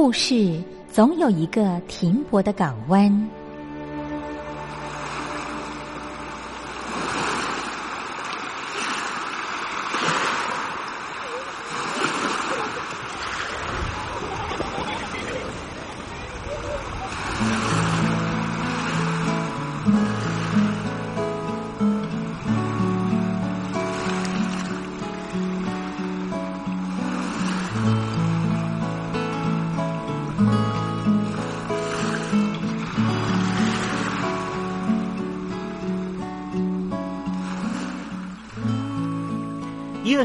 故事总有一个停泊的港湾。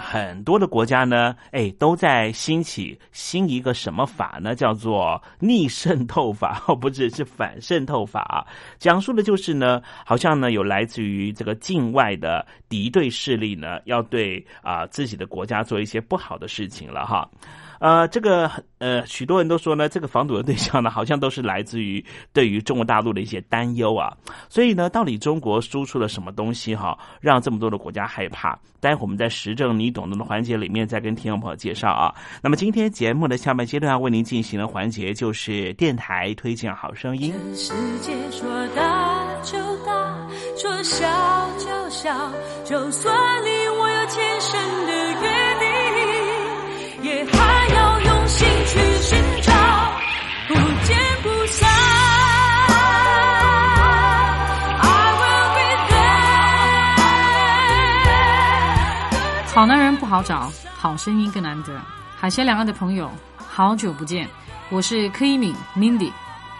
很多的国家呢，哎，都在兴起新一个什么法呢？叫做逆渗透法，哦，不只是反渗透法。讲述的就是呢，好像呢有来自于这个境外的敌对势力呢，要对啊自己的国家做一些不好的事情了哈。呃，这个呃，许多人都说呢，这个防堵的对象呢，好像都是来自于对于中国大陆的一些担忧啊。所以呢，到底中国输出了什么东西哈，让这么多的国家害怕？待会我们在时政你懂得的环节里面再跟听众朋友介绍啊。那么今天节目的下半阶段要为您进行的环节就是电台推荐好声音。世界说大就大，说小就小，就算你我有天生的约定，也好男人不好找，好声音更难得。海峡两岸的朋友，好久不见，我是柯一敏 Mindy。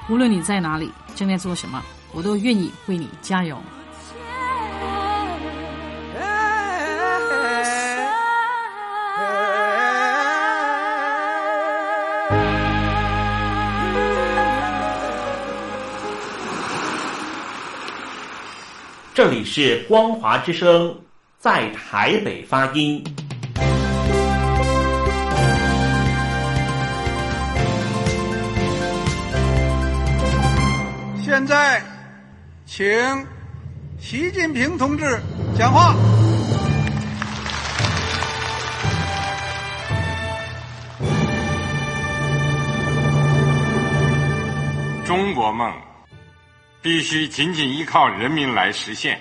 无论你在哪里，正在做什么，我都愿意为你加油。这里是光华之声，在台北发音。现在，请习近平同志讲话。中国梦必须紧紧依靠人民来实现。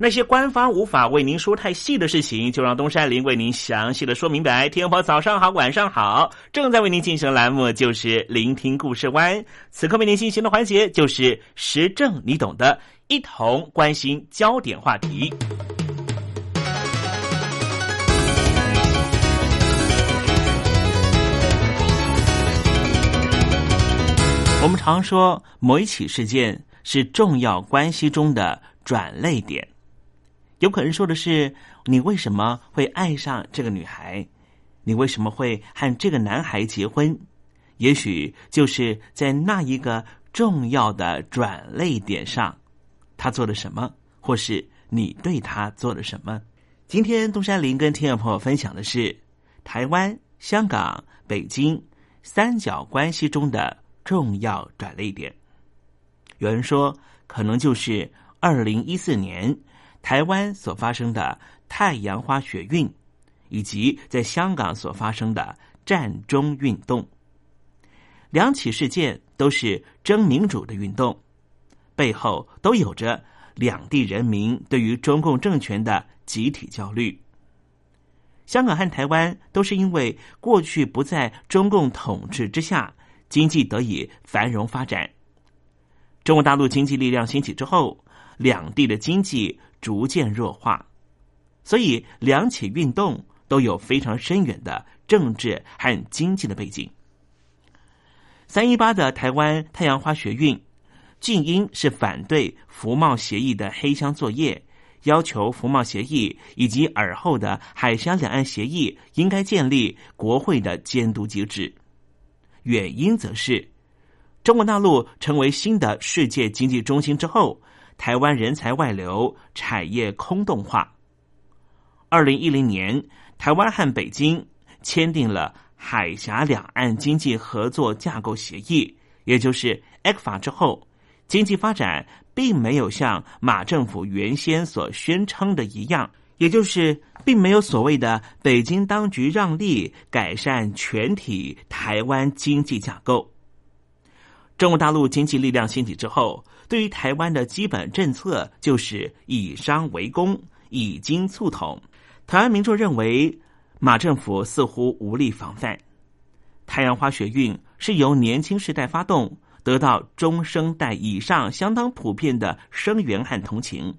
那些官方无法为您说太细的事情，就让东山林为您详细的说明白。天婆早上好，晚上好，正在为您进行的栏目就是聆听故事湾。此刻为您进行的环节就是时政，你懂的，一同关心焦点话题。我们常说某一起事件是重要关系中的转泪点。有可能说的是，你为什么会爱上这个女孩？你为什么会和这个男孩结婚？也许就是在那一个重要的转泪点上，他做了什么，或是你对他做了什么？今天东山林跟听众朋友分享的是台湾、香港、北京三角关系中的重要转泪点。有人说，可能就是二零一四年台湾所发生的太阳花学运，以及在香港所发生的战中运动。两起事件都是争民主的运动，背后都有着两地人民对于中共政权的。集体焦虑。香港和台湾都是因为过去不在中共统治之下，经济得以繁荣发展。中国大陆经济力量兴起之后，两地的经济逐渐弱化，所以两起运动都有非常深远的政治和经济的背景。三一八的台湾太阳花学运，静因是反对服贸协议的黑箱作业。要求服贸协议以及尔后的海峡两岸协议应该建立国会的监督机制。原因则是，中国大陆成为新的世界经济中心之后，台湾人才外流，产业空洞化。二零一零年，台湾和北京签订了海峡两岸经济合作架构协议，也就是 ECFA 之后，经济发展。并没有像马政府原先所宣称的一样，也就是并没有所谓的北京当局让利改善全体台湾经济架构。中国大陆经济力量兴起之后，对于台湾的基本政策就是以商为公，以经促统。台湾民众认为马政府似乎无力防范。太阳花学运是由年轻时代发动。得到中生代以上相当普遍的声援和同情，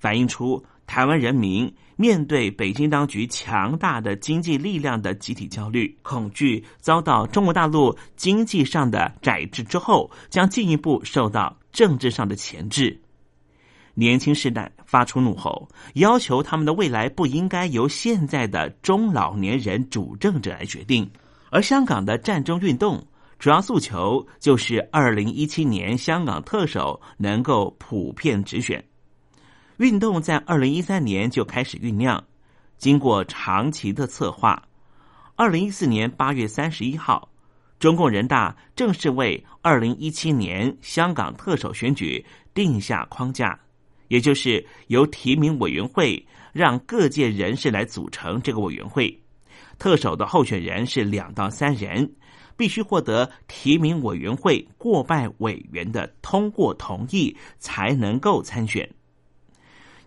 反映出台湾人民面对北京当局强大的经济力量的集体焦虑、恐惧，遭到中国大陆经济上的宰制之后，将进一步受到政治上的钳制。年轻世代发出怒吼，要求他们的未来不应该由现在的中老年人主政者来决定，而香港的战争运动。主要诉求就是二零一七年香港特首能够普遍直选。运动在二零一三年就开始酝酿，经过长期的策划，二零一四年八月三十一号，中共人大正式为二零一七年香港特首选举定下框架，也就是由提名委员会让各界人士来组成这个委员会，特首的候选人是两到三人。必须获得提名委员会过半委员的通过同意，才能够参选。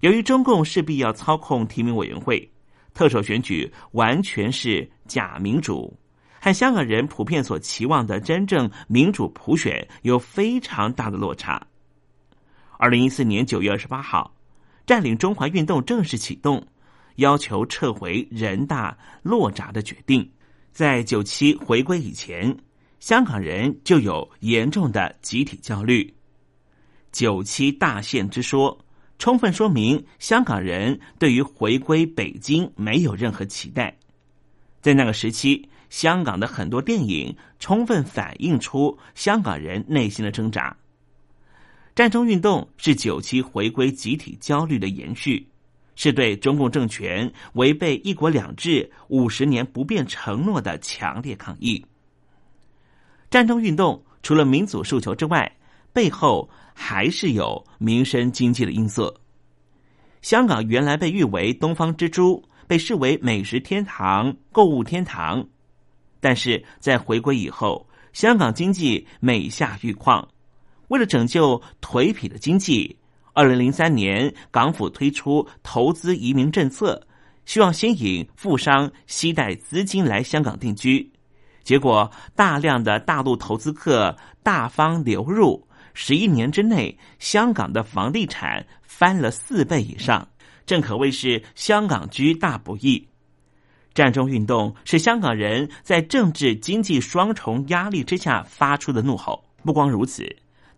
由于中共势必要操控提名委员会，特首选举完全是假民主，和香港人普遍所期望的真正民主普选有非常大的落差。二零一四年九月二十八号，占领中华运动正式启动，要求撤回人大落闸的决定。在九七回归以前，香港人就有严重的集体焦虑。九七大限之说，充分说明香港人对于回归北京没有任何期待。在那个时期，香港的很多电影充分反映出香港人内心的挣扎。战争运动是九七回归集体焦虑的延续。是对中共政权违背“一国两制”五十年不变承诺的强烈抗议。战争运动除了民主诉求之外，背后还是有民生经济的因素。香港原来被誉为“东方之珠”，被视为美食天堂、购物天堂，但是在回归以后，香港经济每下愈况。为了拯救颓圮的经济。二零零三年，港府推出投资移民政策，希望吸引富商携带资金来香港定居。结果，大量的大陆投资客大方流入，十一年之内，香港的房地产翻了四倍以上，正可谓是香港居大不易。战争运动是香港人在政治经济双重压力之下发出的怒吼。不光如此。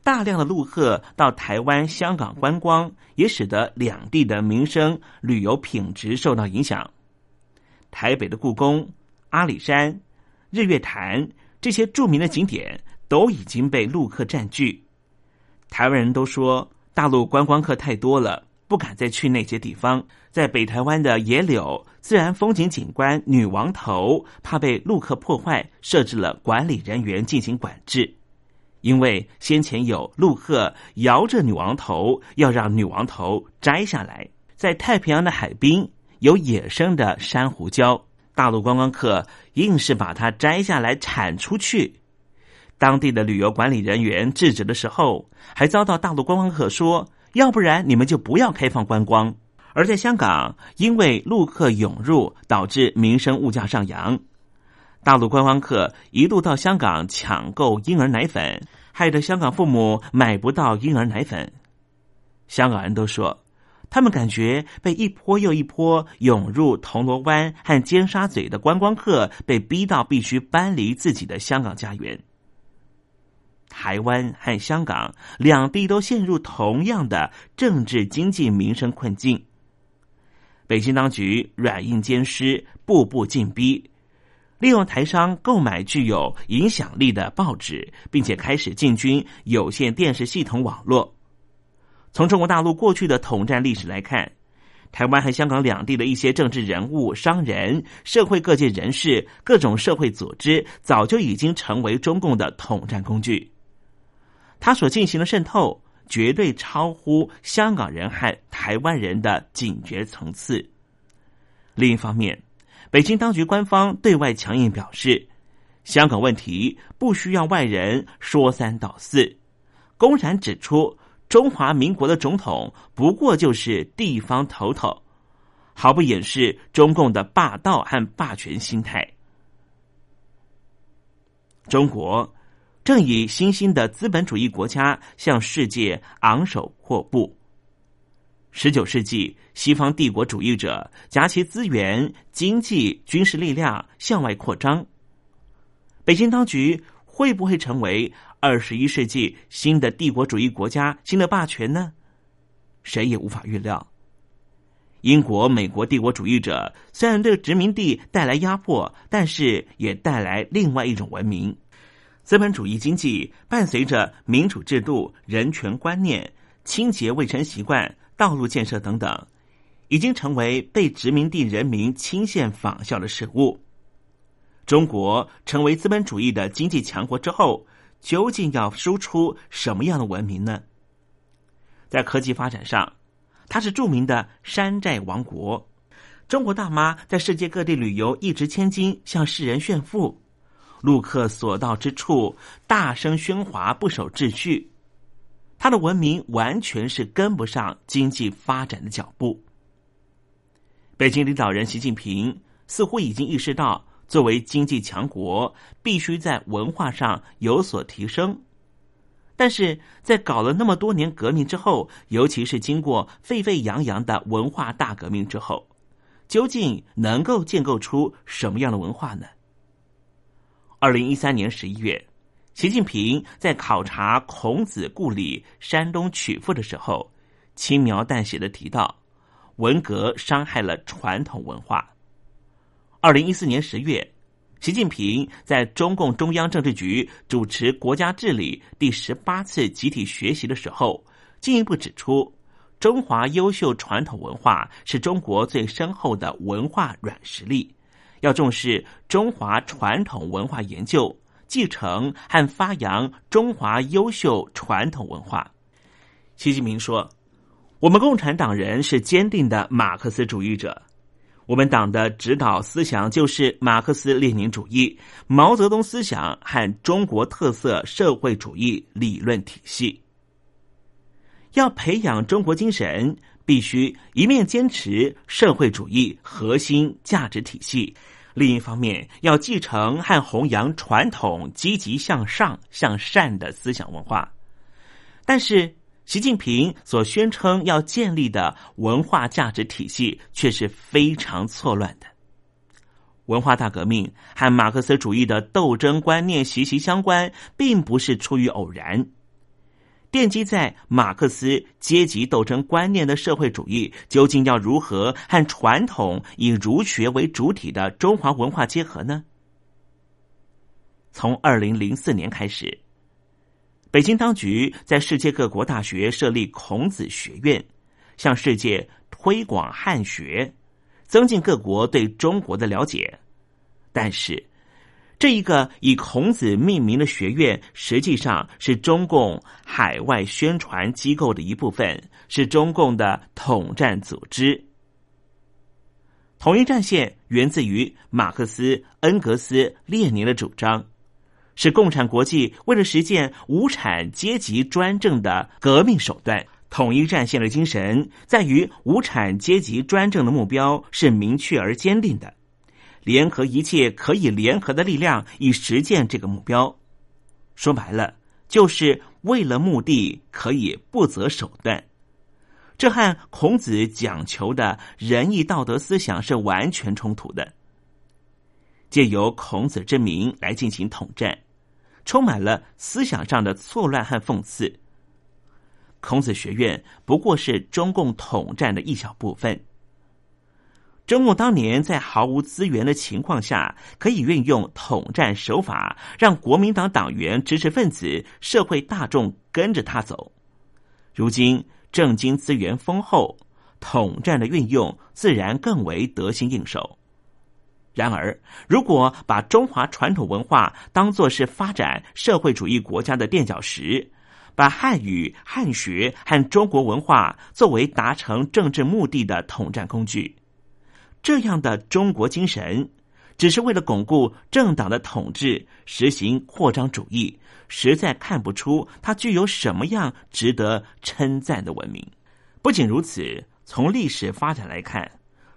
大量的陆客到台湾、香港观光，也使得两地的民生旅游品质受到影响。台北的故宫、阿里山、日月潭这些著名的景点，都已经被陆客占据。台湾人都说大陆观光客太多了，不敢再去那些地方。在北台湾的野柳自然风景景观女王头，怕被陆客破坏，设置了管理人员进行管制。因为先前有陆客摇着女王头，要让女王头摘下来。在太平洋的海滨有野生的珊瑚礁，大陆观光客硬是把它摘下来铲出去。当地的旅游管理人员制止的时候，还遭到大陆观光客说：“要不然你们就不要开放观光。”而在香港，因为陆客涌入，导致民生物价上扬。大陆观光客一度到香港抢购婴儿奶粉，害得香港父母买不到婴儿奶粉。香港人都说，他们感觉被一波又一波涌入铜锣湾和尖沙咀的观光客被逼到必须搬离自己的香港家园。台湾和香港两地都陷入同样的政治、经济、民生困境。北京当局软硬兼施，步步进逼。利用台商购买具有影响力的报纸，并且开始进军有线电视系统网络。从中国大陆过去的统战历史来看，台湾和香港两地的一些政治人物、商人、社会各界人士、各种社会组织，早就已经成为中共的统战工具。他所进行的渗透，绝对超乎香港人和台湾人的警觉层次。另一方面，北京当局官方对外强硬表示，香港问题不需要外人说三道四，公然指出中华民国的总统不过就是地方头头，毫不掩饰中共的霸道和霸权心态。中国正以新兴的资本主义国家向世界昂首阔步。十九世纪，西方帝国主义者夹其资源、经济、军事力量向外扩张。北京当局会不会成为二十一世纪新的帝国主义国家、新的霸权呢？谁也无法预料。英国、美国帝国主义者虽然对殖民地带来压迫，但是也带来另外一种文明。资本主义经济伴随着民主制度、人权观念、清洁卫生习惯。道路建设等等，已经成为被殖民地人民倾羡仿效的事物。中国成为资本主义的经济强国之后，究竟要输出什么样的文明呢？在科技发展上，它是著名的山寨王国。中国大妈在世界各地旅游，一掷千金，向世人炫富。陆客所到之处，大声喧哗，不守秩序。他的文明完全是跟不上经济发展的脚步。北京领导人习近平似乎已经意识到，作为经济强国，必须在文化上有所提升。但是在搞了那么多年革命之后，尤其是经过沸沸扬扬的文化大革命之后，究竟能够建构出什么样的文化呢？二零一三年十一月。习近平在考察孔子故里山东曲阜的时候，轻描淡写的提到，文革伤害了传统文化。二零一四年十月，习近平在中共中央政治局主持国家治理第十八次集体学习的时候，进一步指出，中华优秀传统文化是中国最深厚的文化软实力，要重视中华传统文化研究。继承和发扬中华优秀传统文化。习近平说：“我们共产党人是坚定的马克思主义者，我们党的指导思想就是马克思列宁主义、毛泽东思想和中国特色社会主义理论体系。要培养中国精神，必须一面坚持社会主义核心价值体系。”另一方面，要继承和弘扬传统积极向上、向善的思想文化，但是习近平所宣称要建立的文化价值体系却是非常错乱的。文化大革命和马克思主义的斗争观念息息相关，并不是出于偶然。奠基在马克思阶级斗争观念的社会主义，究竟要如何和传统以儒学为主体的中华文化结合呢？从二零零四年开始，北京当局在世界各国大学设立孔子学院，向世界推广汉学，增进各国对中国的了解。但是，这一个以孔子命名的学院，实际上是中共海外宣传机构的一部分，是中共的统战组织。统一战线源自于马克思、恩格斯、列宁的主张，是共产国际为了实现无产阶级专政的革命手段。统一战线的精神在于无产阶级专政的目标是明确而坚定的，联合一切可以联合的力量以实现这个目标。说白了，就是为了目的可以不择手段。这和孔子讲求的仁义道德思想是完全冲突的。借由孔子之名来进行统战，充满了思想上的错乱和讽刺。孔子学院不过是中共统战的一小部分。中共当年在毫无资源的情况下，可以运用统战手法，让国民党党员、知识分子、社会大众跟着他走。如今。政经资源丰厚，统战的运用自然更为得心应手。然而，如果把中华传统文化当作是发展社会主义国家的垫脚石，把汉语、汉学和中国文化作为达成政治目的的统战工具，这样的中国精神，只是为了巩固政党的统治，实行扩张主义。实在看不出它具有什么样值得称赞的文明。不仅如此，从历史发展来看，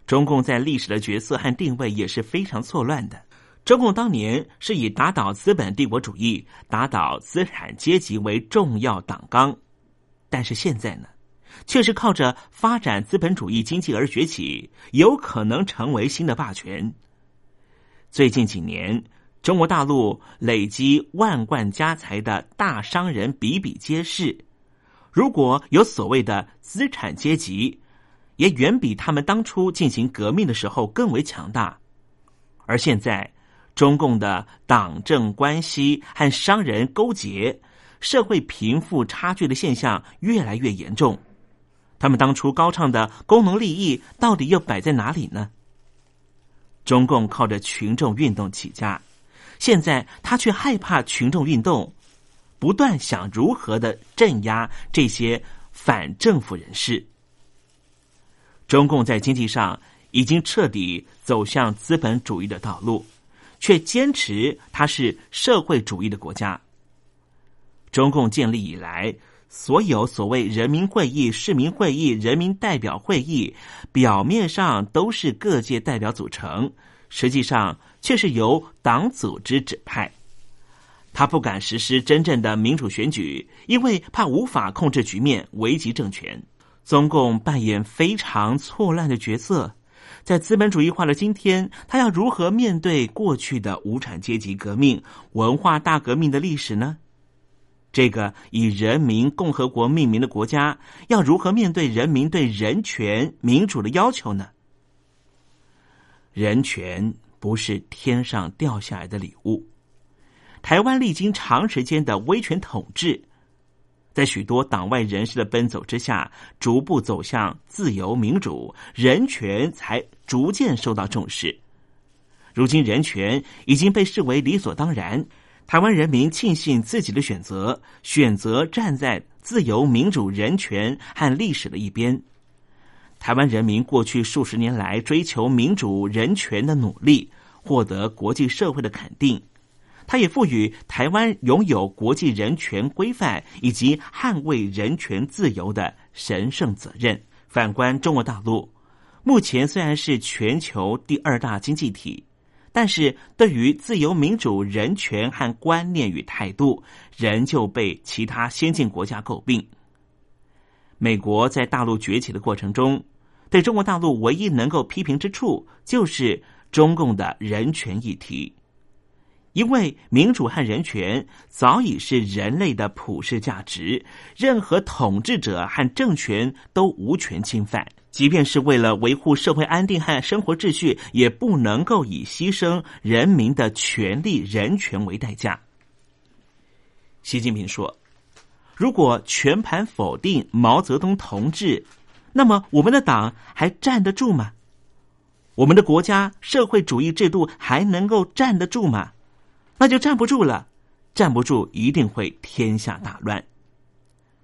中共在历史的角色和定位也是非常错乱的。中共当年是以打倒资本帝国主义、打倒资产阶级为重要党纲，但是现在呢，却是靠着发展资本主义经济而崛起，有可能成为新的霸权。最近几年。中国大陆累积万贯家财的大商人比比皆是，如果有所谓的资产阶级，也远比他们当初进行革命的时候更为强大。而现在，中共的党政关系和商人勾结，社会贫富差距的现象越来越严重。他们当初高唱的功能利益，到底又摆在哪里呢？中共靠着群众运动起家。现在他却害怕群众运动，不断想如何的镇压这些反政府人士。中共在经济上已经彻底走向资本主义的道路，却坚持它是社会主义的国家。中共建立以来，所有所谓人民会议、市民会议、人民代表会议，表面上都是各界代表组成，实际上。却是由党组织指派，他不敢实施真正的民主选举，因为怕无法控制局面，危及政权。中共扮演非常错乱的角色，在资本主义化的今天，他要如何面对过去的无产阶级革命、文化大革命的历史呢？这个以人民共和国命名的国家，要如何面对人民对人权、民主的要求呢？人权。不是天上掉下来的礼物。台湾历经长时间的威权统治，在许多党外人士的奔走之下，逐步走向自由民主，人权才逐渐受到重视。如今，人权已经被视为理所当然。台湾人民庆幸自己的选择，选择站在自由、民主、人权和历史的一边。台湾人民过去数十年来追求民主人权的努力，获得国际社会的肯定。他也赋予台湾拥有国际人权规范以及捍卫人权自由的神圣责任。反观中国大陆，目前虽然是全球第二大经济体，但是对于自由、民主、人权和观念与态度，仍旧被其他先进国家诟病。美国在大陆崛起的过程中。对中国大陆唯一能够批评之处，就是中共的人权议题，因为民主和人权早已是人类的普世价值，任何统治者和政权都无权侵犯，即便是为了维护社会安定和生活秩序，也不能够以牺牲人民的权利、人权为代价。习近平说：“如果全盘否定毛泽东同志，那么我们的党还站得住吗？我们的国家社会主义制度还能够站得住吗？那就站不住了，站不住一定会天下大乱。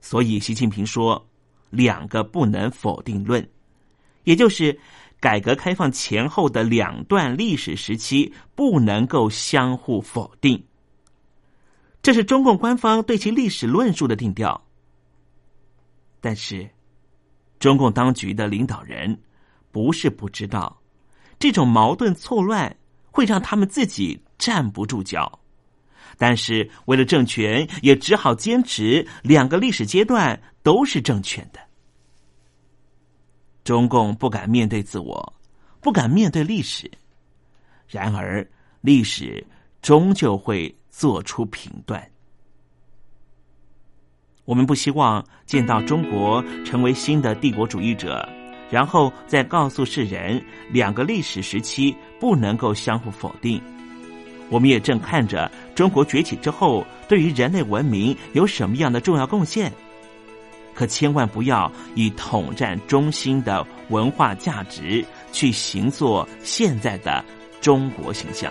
所以，习近平说两个不能否定论，也就是改革开放前后的两段历史时期不能够相互否定。这是中共官方对其历史论述的定调。但是，中共当局的领导人不是不知道。这种矛盾错乱会让他们自己站不住脚，但是为了政权，也只好坚持两个历史阶段都是正确的。中共不敢面对自我，不敢面对历史，然而历史终究会做出评断。我们不希望见到中国成为新的帝国主义者。然后再告诉世人，两个历史时期不能够相互否定。我们也正看着中国崛起之后，对于人类文明有什么样的重要贡献。可千万不要以统战中心的文化价值去行作现在的中国形象。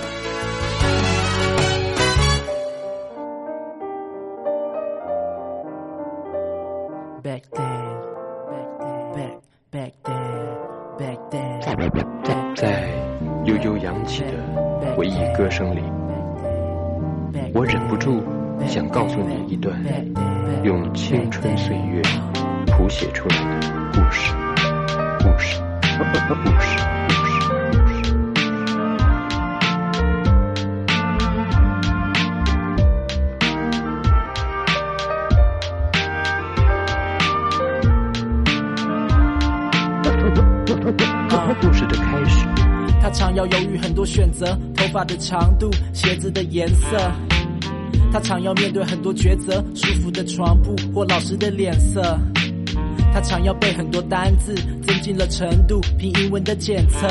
声里，我忍不住想告诉你一段用青春岁月谱写出来的故事，故事，故事，他常要犹豫很多选择。头发的长度，鞋子的颜色，他常要面对很多抉择，舒服的床铺或老师的脸色，他常要背很多单字，增进了程度，拼英文的检测，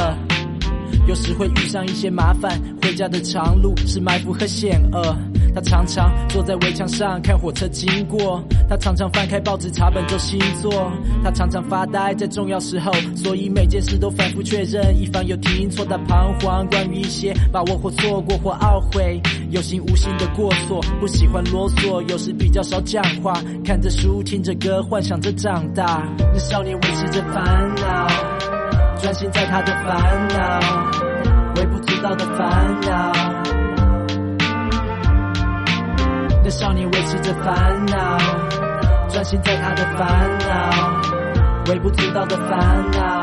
有时会遇上一些麻烦，回家的长路是埋伏和险恶。他常常坐在围墙上看火车经过，他常常翻开报纸查本周星座，他常常发呆在重要时候，所以每件事都反复确认，以防有听错。他彷徨关于一些把握或错过或懊悔，有心无心的过错，不喜欢啰嗦，有时比较少讲话，看着书听着歌，幻想着长大。那少年维持着烦恼，专心在他的烦恼，微不足道的烦恼。那少年维持着烦恼，专心在他的烦恼，微不足道的烦恼。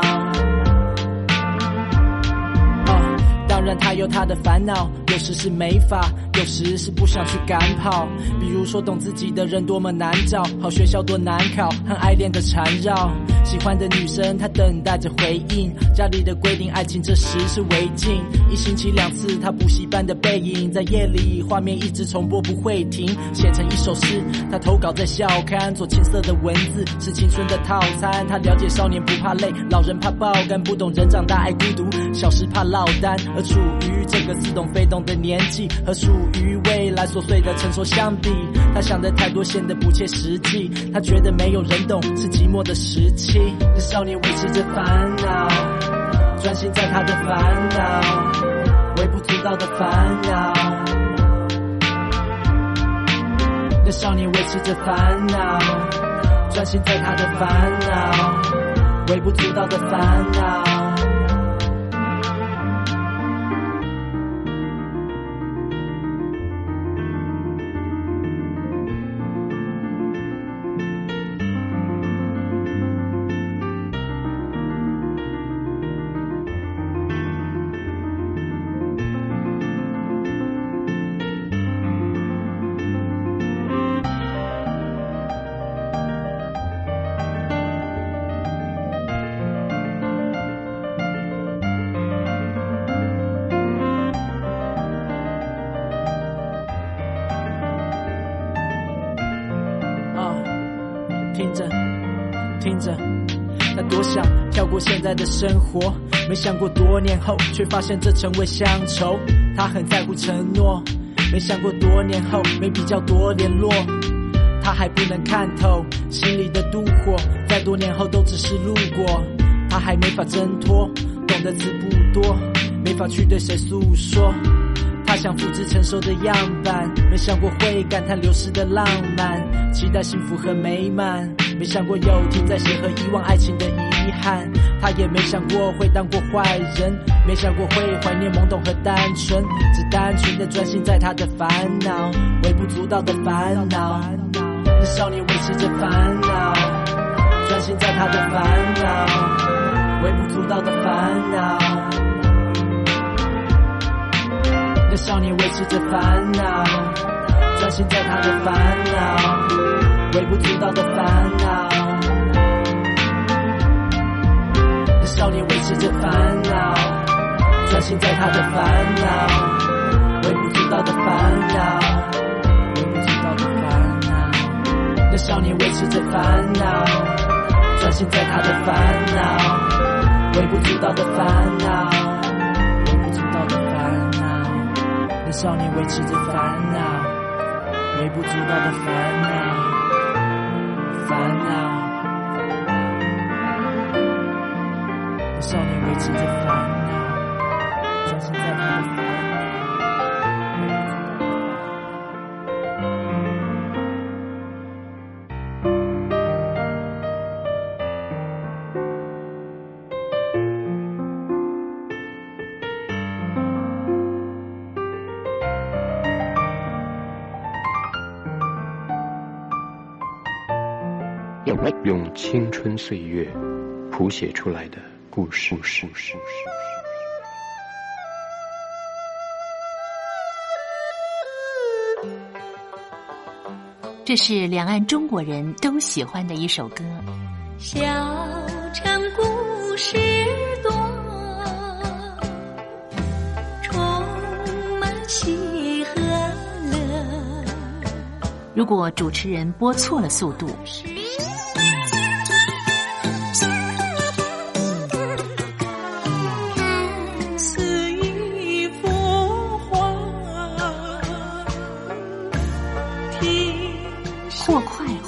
哦当然，他有他的烦恼，有时是没法，有时是不想去赶跑。比如说，懂自己的人多么难找，好学校多难考，和爱恋的缠绕。喜欢的女生，她等待着回应。家里的规定，爱情这时是违禁。一星期两次，她补习班的背影，在夜里画面一直重播不会停，写成一首诗。她投稿在校刊，做青涩的文字，是青春的套餐。她了解少年不怕累，老人怕爆肝，不懂人长大爱孤独，小时怕落单。而处于这个似懂非懂的年纪，和属于未来琐碎的成熟相比，他想的太多，显得不切实际。他觉得没有人懂，是寂寞的时期。这少年维持着烦恼，专心在他的烦恼，微不足道的烦恼。那少年维持着烦恼，专心在他的烦恼，微不足道的烦恼。听着，他多想跳过现在的生活，没想过多年后，却发现这成为乡愁。他很在乎承诺，没想过多年后，没比较多联络。他还不能看透心里的妒火，在多年后都只是路过。他还没法挣脱，懂的词不多，没法去对谁诉说。他想复制成熟的样板，没想过会感叹流逝的浪漫，期待幸福和美满，没想过有天再写和遗忘爱情的遗憾。他也没想过会当过坏人，没想过会怀念懵懂和单纯，只单纯的专心在他的烦恼，微不足道的烦恼。那少年维持着烦恼，专心在他的烦恼，微不足道的烦恼。那少年维持着烦恼，专心在他的烦恼，微不足道的烦恼。那少年维持着烦恼，专心在他的烦恼，微不足道的烦恼，微不足道的烦恼。那少年维持着烦恼，专心在他的烦恼，微不足道的烦恼。微不足道的烦恼那少年维持着烦恼，微不足道的烦恼，烦恼。少年维持着烦恼，专心在他的春岁月谱写出来的故事。故事这是两岸中国人都喜欢的一首歌。小城故事多，充满喜和乐。如果主持人播错了速度，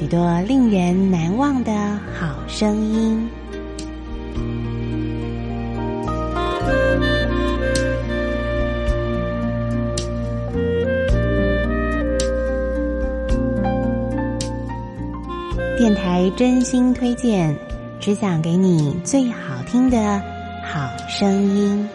许多令人难忘的好声音。电台真心推荐，只想给你最好听的好声音。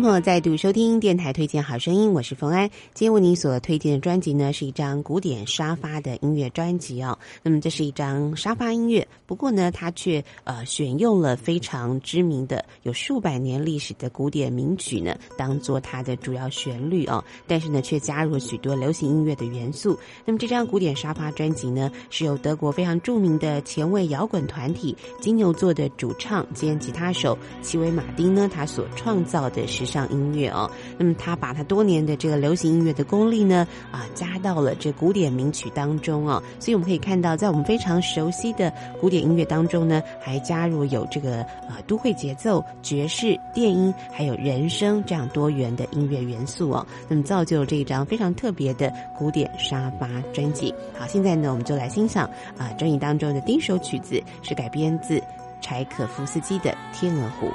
朋友再度收听电台推荐好声音，我是冯安。今天为您所推荐的专辑呢，是一张古典沙发的音乐专辑哦。那么这是一张沙发音乐，不过呢，它却呃选用了非常知名的、有数百年历史的古典名曲呢，当做它的主要旋律哦。但是呢，却加入了许多流行音乐的元素。那么这张古典沙发专辑呢，是由德国非常著名的前卫摇滚团体金牛座的主唱兼吉他手齐维马丁呢，他所创造的是上音乐哦。那么他把他多年的这个流行音乐的功力呢，啊，加到了这古典名曲当中哦。所以我们可以看到，在我们非常熟悉的古典音乐当中呢，还加入有这个呃都会节奏、爵士、电音，还有人声这样多元的音乐元素哦。那么造就了这一张非常特别的古典沙发专辑。好，现在呢，我们就来欣赏啊专辑当中的第一首曲子，是改编自柴可夫斯基的《天鹅湖》。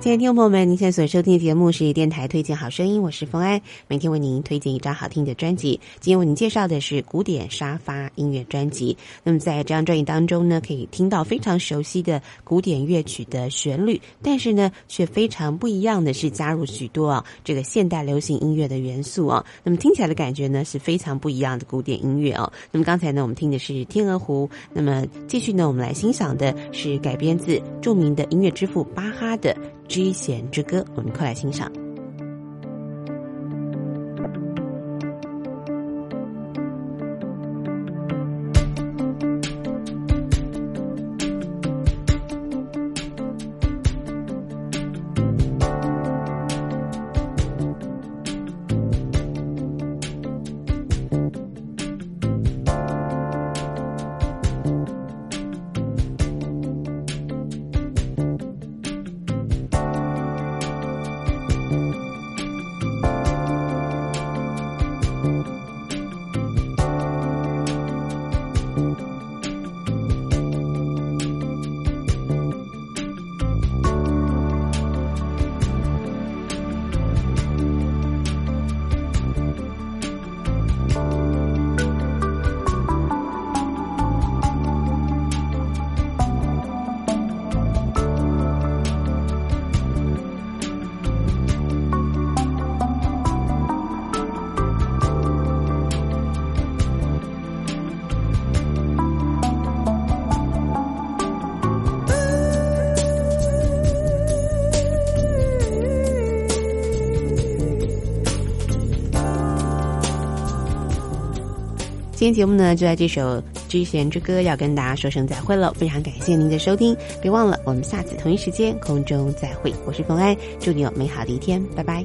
亲爱的听众朋友们，您现在所收听的节目是电台推荐好声音，我是冯安，每天为您推荐一张好听的专辑。今天为您介绍的是古典沙发音乐专辑。那么在这张专辑当中呢，可以听到非常熟悉的古典乐曲的旋律，但是呢，却非常不一样的是加入许多啊这个现代流行音乐的元素啊。那么听起来的感觉呢是非常不一样的古典音乐哦。那么刚才呢，我们听的是《天鹅湖》，那么继续呢，我们来欣赏的是改编自著名的音乐之父巴哈的。《G 弦之歌》，我们快来欣赏。今天节目呢，就在这首《知弦之歌》要跟大家说声再会了。非常感谢您的收听，别忘了我们下次同一时间空中再会。我是冯安，祝你有美好的一天，拜拜。